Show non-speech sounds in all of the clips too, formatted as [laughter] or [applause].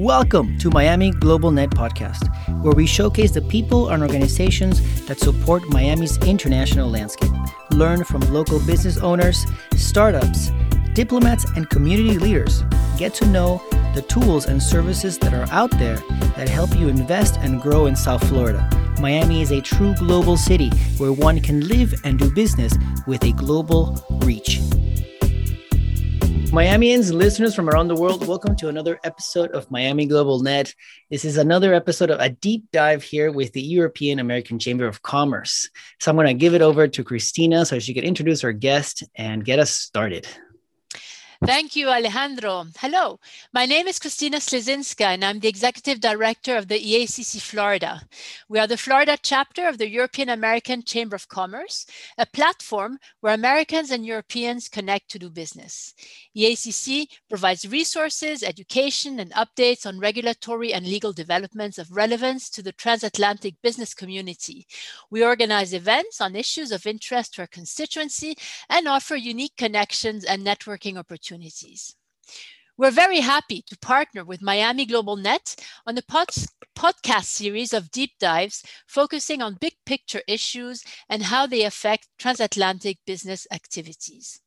Welcome to Miami Global Net Podcast, where we showcase the people and organizations that support Miami's international landscape. Learn from local business owners, startups, diplomats, and community leaders. Get to know the tools and services that are out there that help you invest and grow in South Florida. Miami is a true global city where one can live and do business with a global reach. Miamians, listeners from around the world, welcome to another episode of Miami Global Net. This is another episode of a deep dive here with the European American Chamber of Commerce. So I'm going to give it over to Christina so she can introduce our guest and get us started. Thank you, Alejandro. Hello, my name is Christina Slezinska, and I'm the Executive Director of the EACC Florida. We are the Florida chapter of the European American Chamber of Commerce, a platform where Americans and Europeans connect to do business. EACC provides resources, education, and updates on regulatory and legal developments of relevance to the transatlantic business community. We organize events on issues of interest to our constituency and offer unique connections and networking opportunities opportunities. We're very happy to partner with Miami Global Net on the pod- podcast series of deep dives focusing on big picture issues and how they affect transatlantic business activities.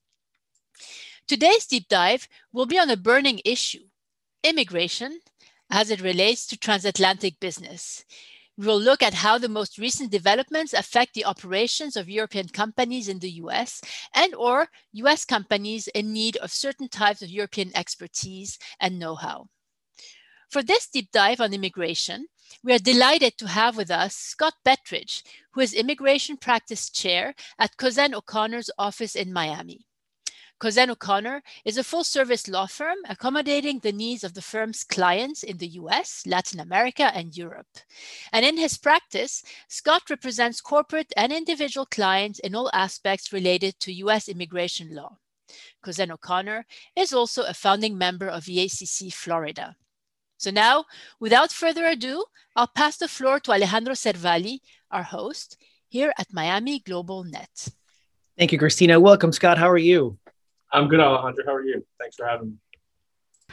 Today's deep dive will be on a burning issue immigration as it relates to transatlantic business. We will look at how the most recent developments affect the operations of European companies in the US and or US companies in need of certain types of European expertise and know-how. For this deep dive on immigration, we are delighted to have with us Scott Bettridge, who is Immigration Practice Chair at Cozen O'Connor's office in Miami. Cozen O'Connor is a full service law firm accommodating the needs of the firm's clients in the US, Latin America, and Europe. And in his practice, Scott represents corporate and individual clients in all aspects related to US immigration law. Cozen O'Connor is also a founding member of EACC Florida. So now, without further ado, I'll pass the floor to Alejandro Cervalli, our host, here at Miami Global Net. Thank you, Christina. Welcome, Scott. How are you? I'm good, Alejandro. How are you? Thanks for having me.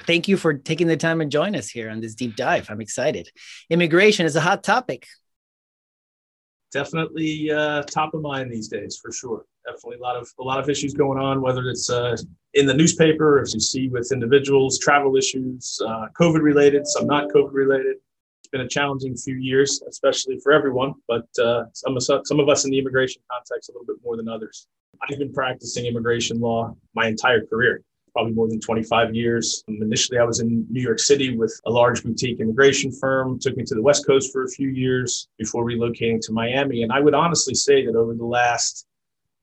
Thank you for taking the time and join us here on this deep dive. I'm excited. Immigration is a hot topic. Definitely uh, top of mind these days, for sure. Definitely a lot of a lot of issues going on, whether it's uh, in the newspaper, as you see with individuals, travel issues, uh, COVID related, some not COVID related. Been a challenging few years, especially for everyone, but uh, some of some of us in the immigration context a little bit more than others. I've been practicing immigration law my entire career, probably more than 25 years. Um, initially, I was in New York City with a large boutique immigration firm, took me to the West Coast for a few years before relocating to Miami. And I would honestly say that over the last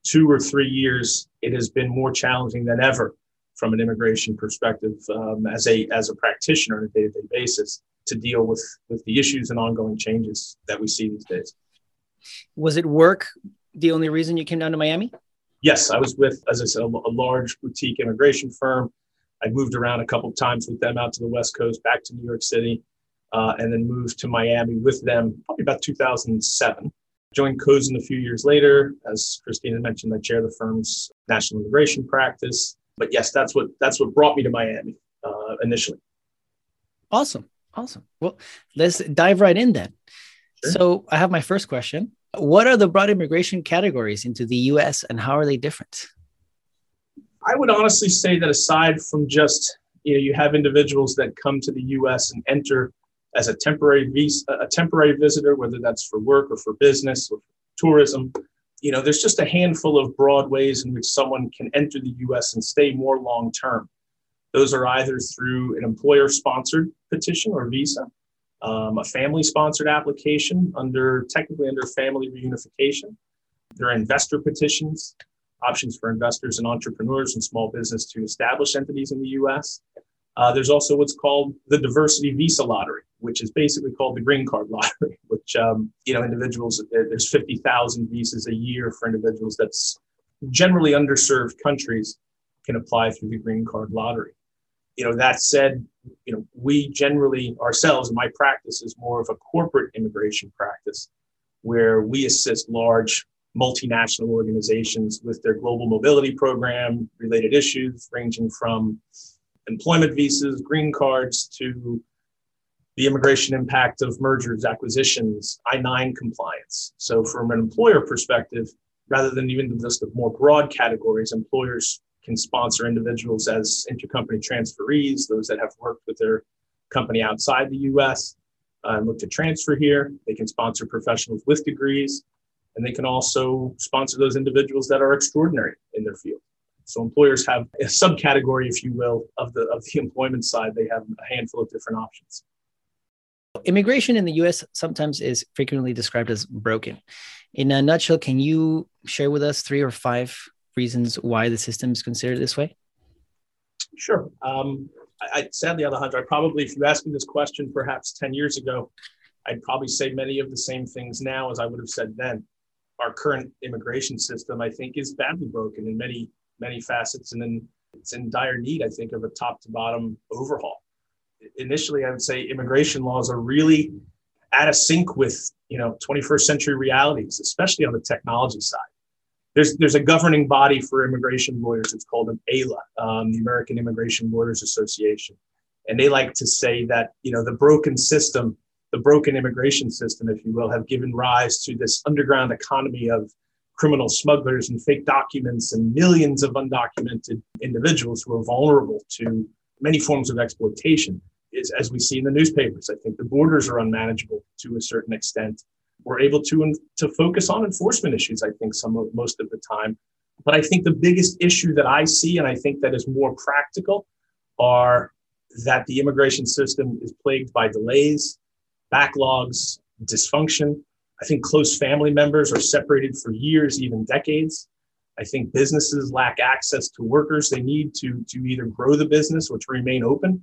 two or three years, it has been more challenging than ever from an immigration perspective um, as a as a practitioner on a day-to-day basis to deal with with the issues and ongoing changes that we see these days. Was it work the only reason you came down to Miami? yes, I was with, as I said, a, a large boutique immigration firm. I moved around a couple of times with them out to the West Coast, back to New York City, uh, and then moved to Miami with them probably about 2007. Joined Cozen a few years later. As Christina mentioned, I chair the firm's national immigration practice. But yes, that's what that's what brought me to Miami uh, initially. Awesome, awesome. Well, let's dive right in then. Sure. So I have my first question. What are the broad immigration categories into the US and how are they different? I would honestly say that aside from just, you know, you have individuals that come to the US and enter as a temporary visa, a temporary visitor, whether that's for work or for business or for tourism. You know, there's just a handful of broad ways in which someone can enter the US and stay more long term. Those are either through an employer sponsored petition or visa, um, a family sponsored application under technically under family reunification. There are investor petitions, options for investors and entrepreneurs and small business to establish entities in the US. Uh, there's also what's called the diversity visa lottery, which is basically called the green card [laughs] lottery, which, um, you know, individuals, there's 50,000 visas a year for individuals that's generally underserved countries can apply through the green card lottery you know, that said, you know, we generally ourselves, my practice is more of a corporate immigration practice where we assist large multinational organizations with their global mobility program related issues ranging from employment visas, green cards to the immigration impact of mergers, acquisitions, I 9 compliance. So, from an employer perspective, rather than even just the more broad categories, employers can sponsor individuals as intercompany transferees, those that have worked with their company outside the US uh, and look to transfer here. They can sponsor professionals with degrees, and they can also sponsor those individuals that are extraordinary in their field. So employers have a subcategory, if you will, of the of the employment side. They have a handful of different options. Immigration in the US sometimes is frequently described as broken. In a nutshell, can you share with us three or five reasons why the system is considered this way? Sure. Um, I, I, sadly, Alejandro, I probably, if you asked me this question perhaps 10 years ago, I'd probably say many of the same things now as I would have said then. Our current immigration system, I think, is badly broken in many, many facets, and then it's in dire need, I think, of a top to bottom overhaul initially I would say immigration laws are really out of sync with you know 21st century realities, especially on the technology side. There's there's a governing body for immigration lawyers. It's called an AILA, um, the American Immigration Lawyers Association, and they like to say that you know the broken system, the broken immigration system, if you will, have given rise to this underground economy of criminal smugglers and fake documents and millions of undocumented individuals who are vulnerable to many forms of exploitation is as we see in the newspapers. I think the borders are unmanageable to a certain extent. We're able to to focus on enforcement issues. I think some of most of the time, but I think the biggest issue that I see, and I think that is more practical, are that the immigration system is plagued by delays, backlogs, dysfunction. I think close family members are separated for years, even decades. I think businesses lack access to workers they need to, to either grow the business or to remain open.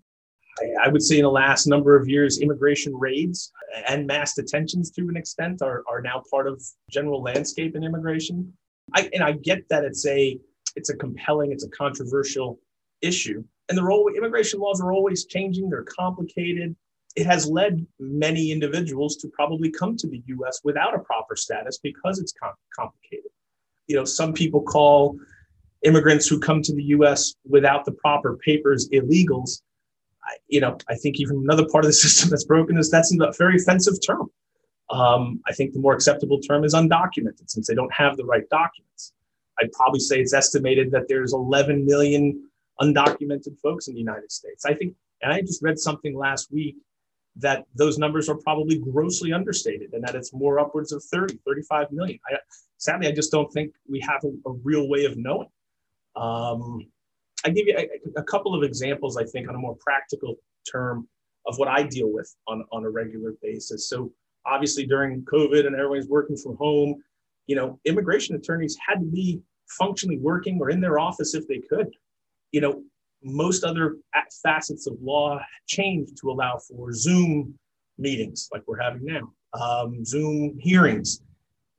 I, I would say in the last number of years, immigration raids and mass detentions to an extent are, are now part of general landscape in immigration. I, and I get that it's a it's a compelling, it's a controversial issue. And the role immigration laws are always changing, they're complicated. It has led many individuals to probably come to the US without a proper status because it's com- complicated you know, some people call immigrants who come to the U.S. without the proper papers illegals. I, you know, I think even another part of the [laughs] system that's broken is that's a very offensive term. Um, I think the more acceptable term is undocumented since they don't have the right documents. I'd probably say it's estimated that there's 11 million undocumented folks in the United States. I think, and I just read something last week that those numbers are probably grossly understated and that it's more upwards of 30, 35 million. I, sadly, I just don't think we have a, a real way of knowing. Um, I give you a, a, couple of examples, I think, on a more practical term of what I deal with on, on a regular basis. So obviously during COVID and everyone's working from home, you know, immigration attorneys had to be functionally working or in their office if they could. You know, most other facets of law changed to allow for Zoom meetings like we're having now, um, Zoom hearings.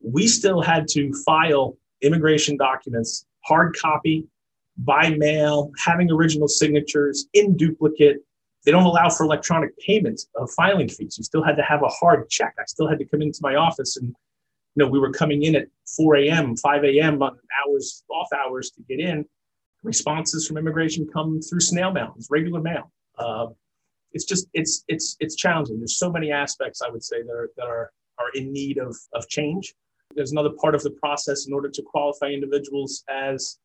We still had to file immigration documents, hard copy, by mail, having original signatures, in duplicate. They don't allow for electronic payments of filing fees. You still had to have a hard check. I still had to come into my office and you know, we were coming in at 4 a.m., 5 a.m. on hours, off hours to get in responses from immigration come through snail mail, it's regular mail. Uh, it's just it's it's it's challenging. There's so many aspects I would say that are that are are in need of of change. There's another part of the process in order to qualify individuals as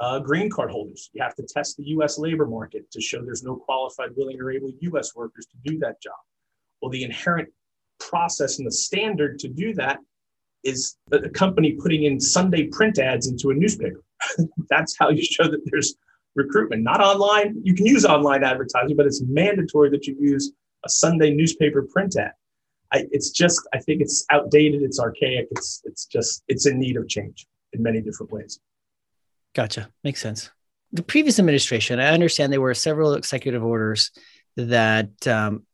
uh, green card holders. You have to test the U.S. labor market to show there's no qualified, willing, or able U.S. workers to do that job. Well, the inherent process and the standard to do that is a company putting in Sunday print ads into a newspaper. [laughs] that's how you show that there's recruitment. Not online. You can use online advertising, but it's mandatory that you use a Sunday newspaper print ad. I, it's just, I think it's outdated. It's archaic. It's, it's just, it's in need of change in many different ways. Gotcha. Makes sense. The previous administration, I understand there were several executive orders that um,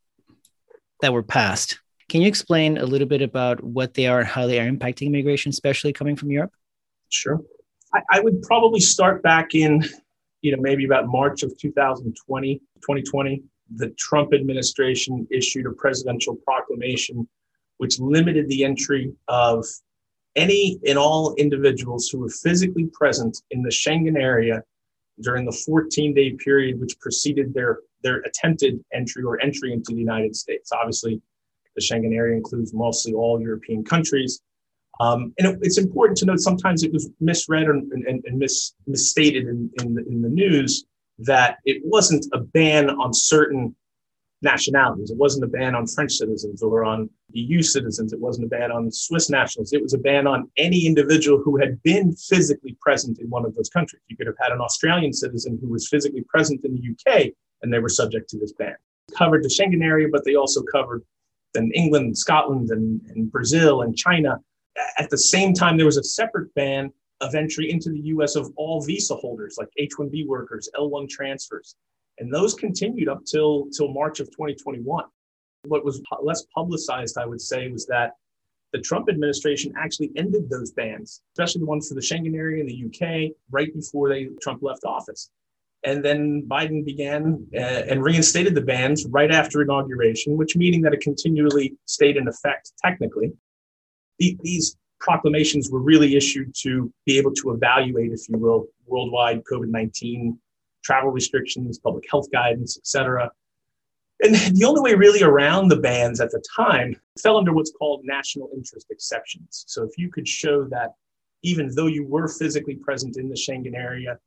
that were passed. Can you explain a little bit about what they are and how they are impacting immigration, especially coming from Europe? Sure. I, I would probably start back in, you know, maybe about March of 2020, 2020. The Trump administration issued a presidential proclamation which limited the entry of any and all individuals who were physically present in the Schengen area during the 14 day period which preceded their, their attempted entry or entry into the United States. Obviously, the Schengen area includes mostly all European countries. Um, and it, it's important to note sometimes it was misread and, and, and mis, misstated in, in the, in the news that it wasn't a ban on certain nationalities. It wasn't a ban on French citizens or on EU citizens. It wasn't a ban on Swiss nationals. It was a ban on any individual who had been physically present in one of those countries. You could have had an Australian citizen who was physically present in the UK and they were subject to this ban. Covered the Schengen area, but they also covered then England, Scotland, and, and Brazil and China at the same time, there was a separate ban of entry into the US of all visa holders, like H 1B workers, L1 transfers. And those continued up till, till March of 2021. What was less publicized, I would say, was that the Trump administration actually ended those bans, especially the ones for the Schengen area in the UK, right before they, Trump left office. And then Biden began uh, and reinstated the bans right after inauguration, which meaning that it continually stayed in effect technically these proclamations were really issued to be able to evaluate, if you will, worldwide COVID 19 travel restrictions, public health guidance, et cetera. And [laughs] the only way really around the bans at the time fell under what's called national interest exceptions. So if you could show that even though you were physically present in the Schengen area,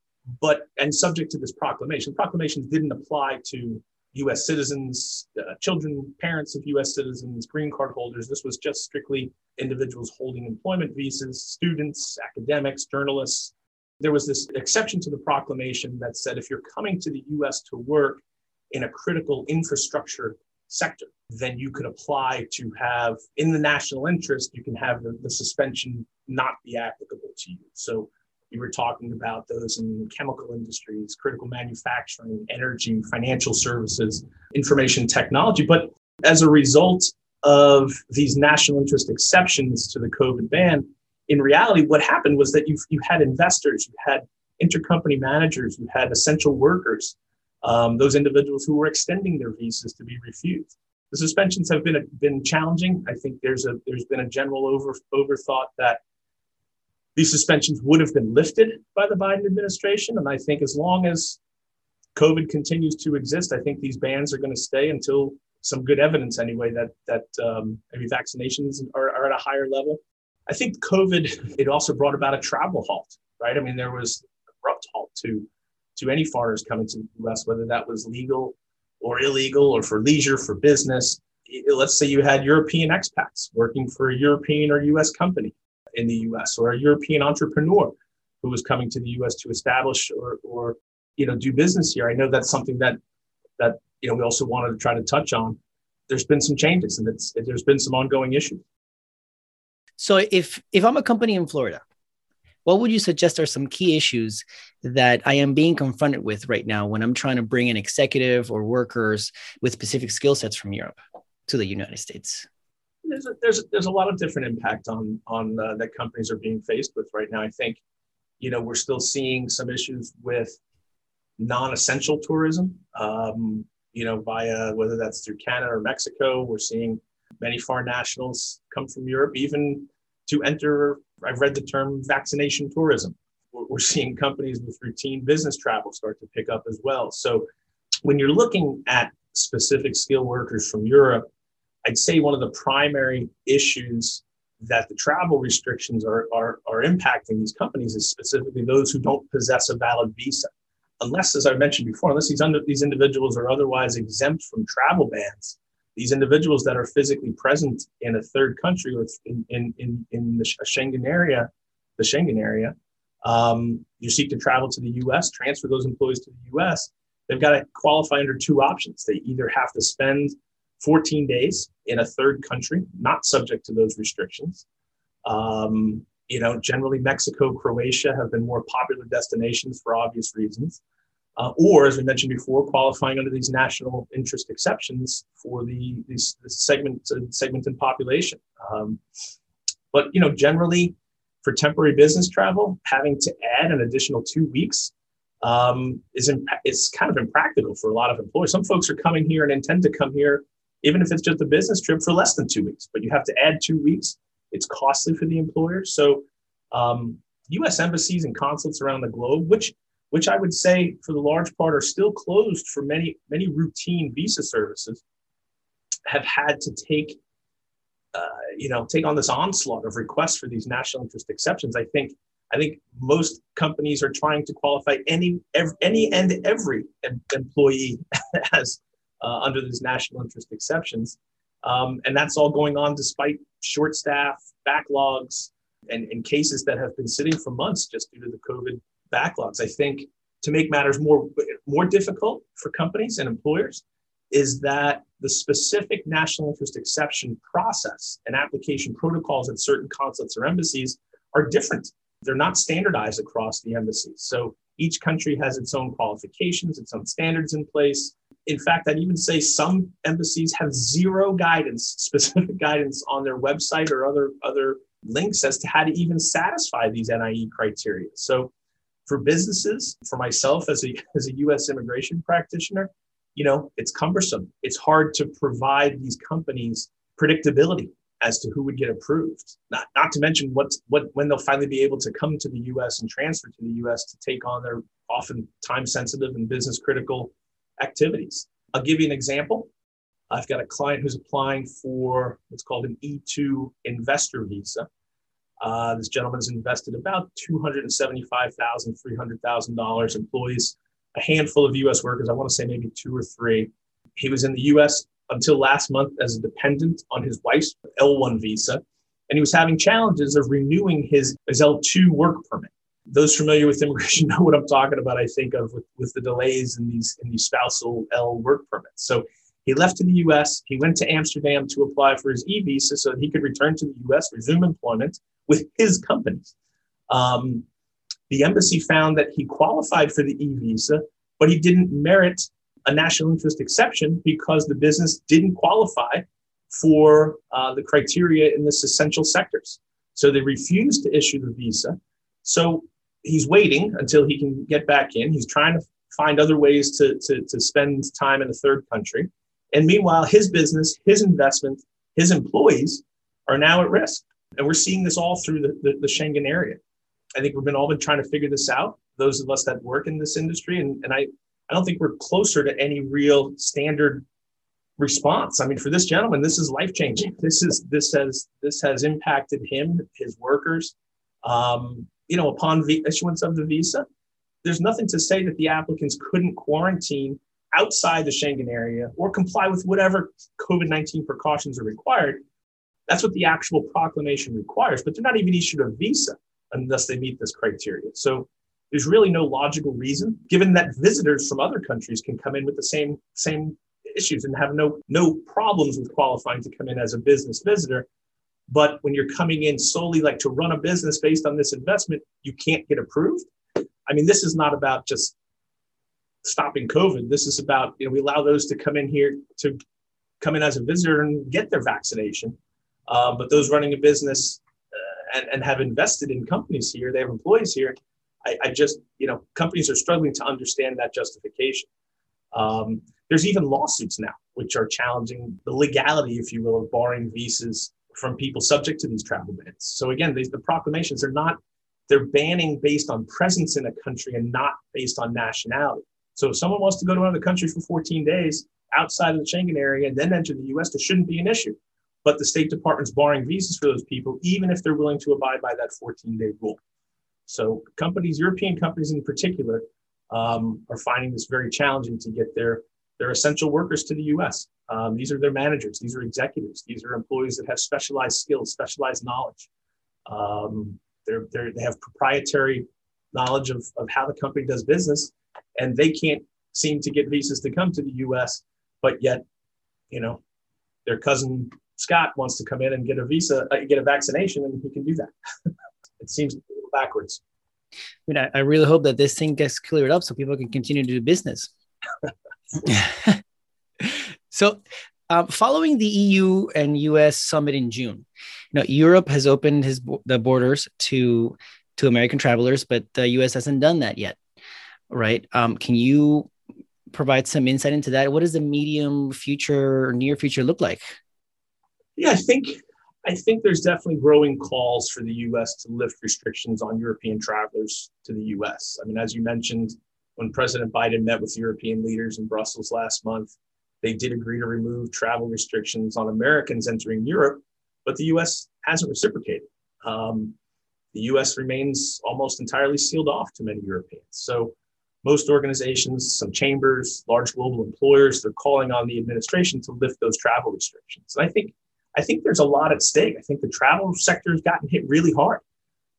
but and subject to this proclamation, proclamations didn't apply to US citizens, uh, children, parents of US citizens, green card holders. This was just strictly individuals holding employment visas, students, academics, journalists. There was this exception to the proclamation that said if you're coming to the US to work in a critical infrastructure sector, then you could apply to have, in the national interest, you can have the, the suspension not be applicable to you. So you were talking about those in chemical industries, critical manufacturing, energy, financial services, information technology. But as a result of these national interest exceptions to the COVID ban, in reality, what happened was that you you had investors, you had intercompany managers, you had essential workers, um, those individuals who were extending their visas to be refused. The suspensions have been been challenging. I think there's a there's been a general over overthought that these suspensions would have been lifted by the Biden administration. And I think as long as COVID continues to exist, I think these bans are going to stay until some good evidence, anyway, that that um, maybe vaccinations are, are at a higher level. I think COVID it also brought about a travel halt, right? I mean, there was abrupt halt to to any foreigners coming to the U.S., whether that was legal or illegal or for leisure, for business. Let's say you had European expats working for a European or U.S. company in the US or a European entrepreneur who was coming to the US to establish or, or you know do business here. I know that's something that that you know we also wanted to try to touch on. There's been some changes and it's there's been some ongoing issues. So if if I'm a company in Florida, what would you suggest are some key issues that I am being confronted with right now when I'm trying to bring in executive or workers with specific skill sets from Europe to the United States? there's a, there's there's a lot of different impact on on uh, that companies are being faced with right now. I think, you know, we're still seeing some issues with non-essential tourism. Um, you know, via whether that's through Canada or Mexico, we're seeing many foreign nationals come from Europe, even to enter. I've read the term vaccination tourism. We're, seeing companies with routine business travel start to pick up as well. So, when you're looking at specific skilled workers from Europe I'd say one of the primary issues that the travel restrictions are, are, are impacting these companies is specifically those who don't possess a valid visa. Unless, as I mentioned before, unless these, under, these individuals are otherwise exempt from travel bans, these individuals that are physically present in a third country or in, in, in, in the Schengen area, the Schengen area, um, you seek to travel to the US, transfer those employees to the US, they've got to qualify under two options. They either have to spend 14 days in a third country, not subject to those restrictions. Um, you know, generally Mexico, Croatia have been more popular destinations for obvious reasons. Uh, or, as we mentioned before, qualifying under these national interest exceptions for the, these, the segment, uh, segment in population. Um, but, you know, generally for temporary business travel, having to add an additional two weeks um, is, imp- is kind of impractical for a lot of employers. Some folks are coming here and intend to come here even if it's just a business trip for less than two weeks. But you have to add two weeks. It's costly for the employer. So, um, U.S. embassies and consulates around the globe, which which I would say for the large part are still closed for many, many routine visa services, have had to take, uh, you know, take on this onslaught of requests for these national interest exceptions. I think, I think most companies are trying to qualify any, every, any and every employee [laughs] as uh, under these national interest exceptions. Um, and that's all going on despite short staff, backlogs, and, and cases that have been sitting for months just due to the COVID backlogs. I think to make matters more, more difficult for companies and employers is that the specific national interest exception process and application protocols at certain consulates or embassies are different. They're not standardized across the embassies. So each country has its own qualifications, its own standards in place. In fact, I'd even say some embassies have zero guidance, [laughs] specific guidance on their website or other, other links as to how to even satisfy these NIE criteria. So for businesses, for myself as a, [laughs] as a US immigration practitioner, you know, it's cumbersome. It's hard to provide these companies predictability as to who would get approved. Not, not to mention what, what when they'll finally be able to come to the US and transfer to the US to take on their often time sensitive and business critical activities. I'll give you an example. I've got a client who's applying for what's called an E2 investor visa. Uh, this has invested about $275,000, $300,000, employs a handful of US workers. I want to say maybe two or three. He was in the US until last month as a dependent on his wife's L1 visa, and he was having challenges of renewing his, his L2 work permit. Those familiar with immigration [laughs] know what I'm talking about, I think, of with, with the delays in these in these spousal L work permits. So he left to the US. He went to Amsterdam to apply for his e visa so that he could return to the US, resume employment with his company. Um, the embassy found that he qualified for the e visa, but he didn't merit a national interest exception because the business didn't qualify for uh, the criteria in this essential sectors. So they refused to issue the visa. So he's waiting until he can get back in. He's trying to find other ways to, to, to spend time in a third country. And meanwhile, his business, his investment, his employees are now at risk. And we're seeing this all through the, the, the Schengen area. I think we've been all been trying to figure this out, those of us that work in this industry. And, and I, I don't think we're closer to any real standard response. I mean, for this gentleman, this is life changing. This is this has this has impacted him, his workers. Um, you know, upon the issuance of the visa, there's nothing to say that the applicants couldn't quarantine outside the Schengen area or comply with whatever COVID 19 precautions are required. That's what the actual proclamation requires, but they're not even issued a visa unless they meet this criteria. So there's really no logical reason, given that visitors from other countries can come in with the same same issues and have no no problems with qualifying to come in as a business visitor. But when you're coming in solely like to run a business based on this investment, you can't get approved. I mean, this is not about just stopping COVID. This is about, you know, we allow those to come in here to come in as a visitor and get their vaccination. Uh, but those running a business uh, and, and have invested in companies here, they have employees here. I, I just, you know, companies are struggling to understand that justification. Um, there's even lawsuits now, which are challenging the legality, if you will, of barring visas from people subject to these travel bans. So again, these, the proclamations are not, they're banning based on presence in a country and not based on nationality. So if someone wants to go to another country for 14 days outside of the Schengen area and then enter the US, there shouldn't be an issue. But the State Department's barring visas for those people, even if they're willing to abide by that 14 day rule. So companies, European companies in particular, um, are finding this very challenging to get their, their essential workers to the US. Um, these are their managers, these are executives, these are employees that have specialized skills, specialized knowledge. Um, they're, they're, they have proprietary knowledge of, of how the company does business and they can't seem to get visas to come to the U.S. But yet, you know, their cousin Scott wants to come in and get a visa, uh, get a vaccination, and he can do that. [laughs] it seems backwards. I mean, I, I really hope that this thing gets cleared up so people can continue to do business. [laughs] so, um, following the EU and US summit in June, you know, Europe has opened his the borders to to American travelers, but the US hasn't done that yet right? Um, can you provide some insight into that? What does the medium future or near future look like? Yeah, I think I think there's definitely growing calls for the US to lift restrictions on European travelers to the US. I mean, as you mentioned, when President Biden met with European leaders in Brussels last month, they did agree to remove travel restrictions on Americans entering Europe, but the US hasn't reciprocated. Um, the US remains almost entirely sealed off to many Europeans. So, most organizations, some chambers, large global employers, they're calling on the administration to lift those travel restrictions. And I think I think there's a lot at stake. I think the travel sector has gotten hit really hard.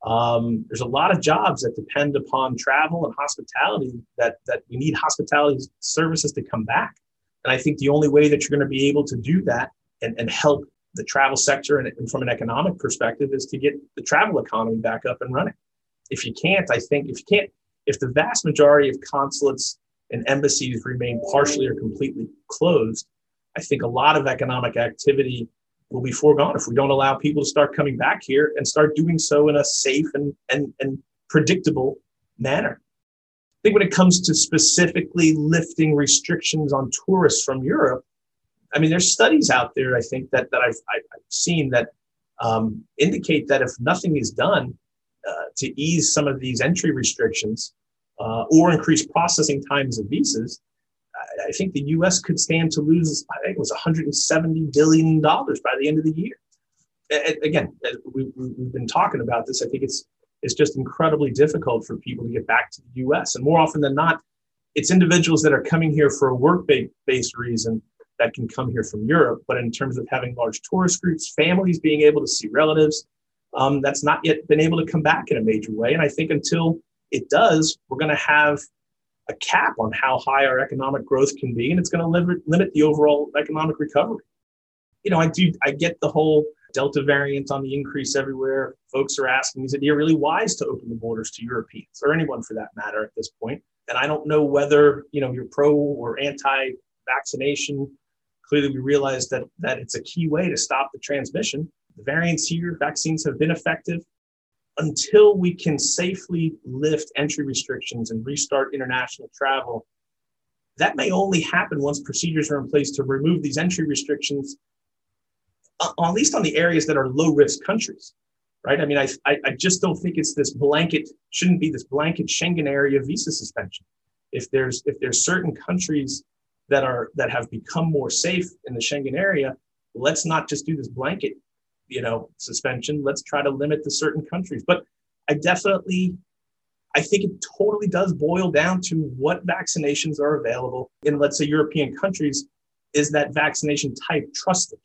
Um, there's a lot of jobs that depend upon travel and hospitality that, that we need hospitality services to come back. And I think the only way that you're going to be able to do that and, and help the travel sector and, and from an economic perspective is to get the travel economy back up and running. If you can't, I think if you can't, if the vast majority of consulates and embassies remain partially or completely closed, I think a lot of economic activity will be foregone if we don't allow people to start coming back here and start doing so in a safe and, and, and predictable manner. I think when it comes to specifically lifting restrictions on tourists from Europe, I mean, there's studies out there, I think, that, that I've, I've seen that um, indicate that if nothing is done uh, to ease some of these entry restrictions uh, or increase processing times of visas, I think the U.S. could stand to lose. I think it was 170 billion dollars by the end of the year. again, we, have been talking about this. I think it's it's just incredibly difficult for people to get back to the U.S. And more often than not, it's individuals that are coming here for a work-based reason that can come here from Europe. But in terms of having large tourist groups, families being able to see relatives, um, that's not yet been able to come back in a major way. And I think until it does, we're going to have a cap on how high our economic growth can be, and it's going to limit, limit the overall economic recovery. You know, I do, I get the whole Delta variant on the increase everywhere. Folks are asking, is it really wise to open the borders to Europeans or anyone for that matter at this point? And I don't know whether, you know, you're pro or anti vaccination. Clearly, we realize that, that it's a key way to stop the transmission. Variants here, vaccines have been effective until we can safely lift entry restrictions and restart international travel, that may only happen once procedures are in place to remove these entry restrictions, uh, at least on the areas that are low risk countries, right? I mean, I, I just don't think it's this blanket, shouldn't be this blanket Schengen area visa suspension. If there's, if there's certain countries that are, that have become more safe in the Schengen area, let's not just do this blanket you know suspension let's try to limit to certain countries. But i definitely i think it totally does boil down to what vaccinations are available in let's say european countries. Is that vaccination type trusted?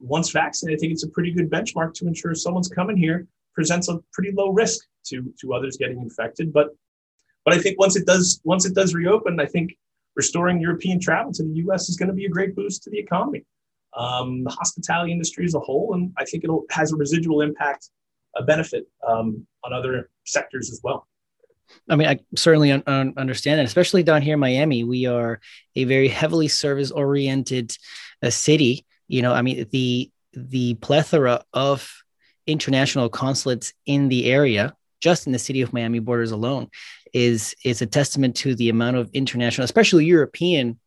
Once vaccinated i think it's a pretty good benchmark to ensure someone's coming here presents a pretty low risk to to others getting infected. But but i think once it does once it does reopen i think restoring european travel to the us is going to be a great boost to the economy um, the hospitality industry as a whole, and I think it has a residual impact, a benefit um, on other sectors as well. I mean, I certainly un- un- understand that, especially down here in Miami, we are a very heavily service-oriented uh, city. You know, I mean, the the plethora of international consulates in the area, just in the city of Miami borders alone, is is a testament to the amount of international, especially European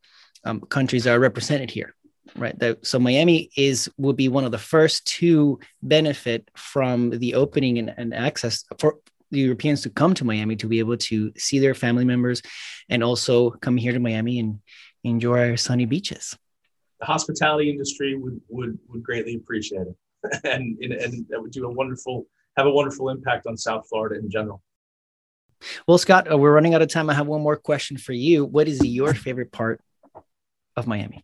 um, countries that are represented here right? That, so Miami is will be one of the first to benefit from the opening and, and access for the Europeans to come to Miami to be able to see their family members and also come here to Miami and enjoy our sunny beaches. The hospitality industry would would, would greatly appreciate it. [laughs] and, and and that would do a wonderful have a wonderful impact on South Florida in general. Well, Scott, uh, we're running out of time. I have one more question for you. What is your favorite part of Miami?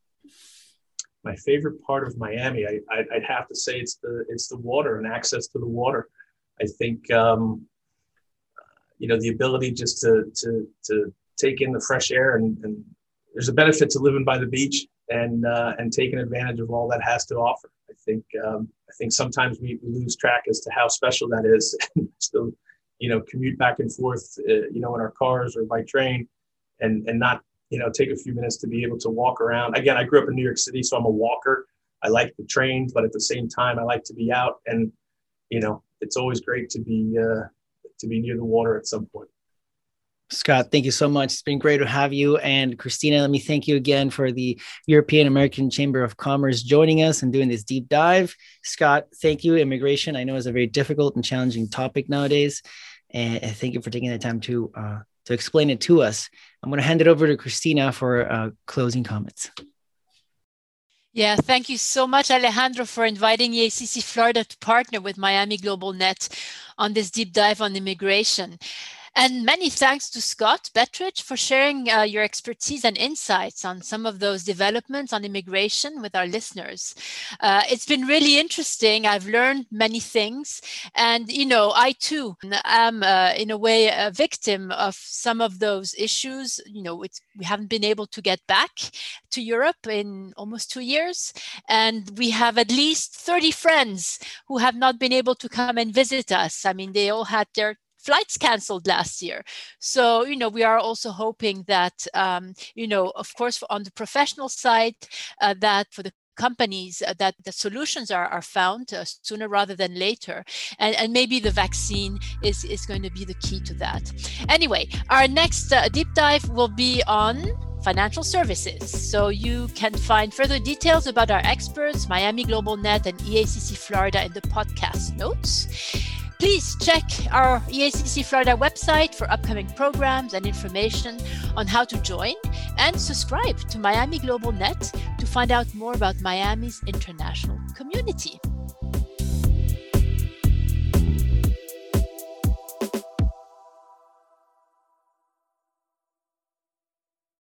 My favorite part of Miami, I, I, would have to say it's the it's the water and access to the water. I think um, you know the ability just to to to take in the fresh air and, and there's a benefit to living by the beach and uh, and taking advantage of all that has to offer. I think um, I think sometimes we, we, lose track as to how special that is. [laughs] Still, you know, commute back and forth, uh, you know, in our cars or by train, and and not you know, take a few minutes to be able to walk around. Again, I grew up in New York City, so I'm a walker. I like the trains, but at the same time, I like to be out. And you know, it's always great to be uh, to be near the water at some point. Scott, thank you so much. It's been great to have you. And Christina, let me thank you again for the European American Chamber of Commerce joining us and doing this deep dive. Scott, thank you. Immigration, I know, is a very difficult and challenging topic nowadays. And thank you for taking the time to uh, to explain it to us. I'm going to hand it over to Christina for uh, closing comments. Yeah, thank you so much, Alejandro, for inviting EACC Florida to partner with Miami Global Net on this deep dive on immigration. And many thanks to Scott Bettridge for sharing uh, your expertise and insights on some of those developments on immigration with our listeners. Uh, it's been really interesting. I've learned many things. And, you know, I too am, uh, in a way, a victim of some of those issues. You know, we haven't been able to get back to Europe in almost two years. And we have at least 30 friends who have not been able to come and visit us. I mean, they all had their flights canceled last year. So, you know, we are also hoping that, um, you know, of course, on the professional side, uh, that for the companies uh, that the solutions are, are found uh, sooner rather than later and, and maybe the vaccine is, is going to be the key to that anyway our next uh, deep dive will be on financial services. So you can find further details about our experts, Miami Global Net and EACC Florida in the podcast notes. Please check our EACC Florida website for upcoming programs and information on how to join and subscribe to Miami Global Net to find out more about Miami's international community.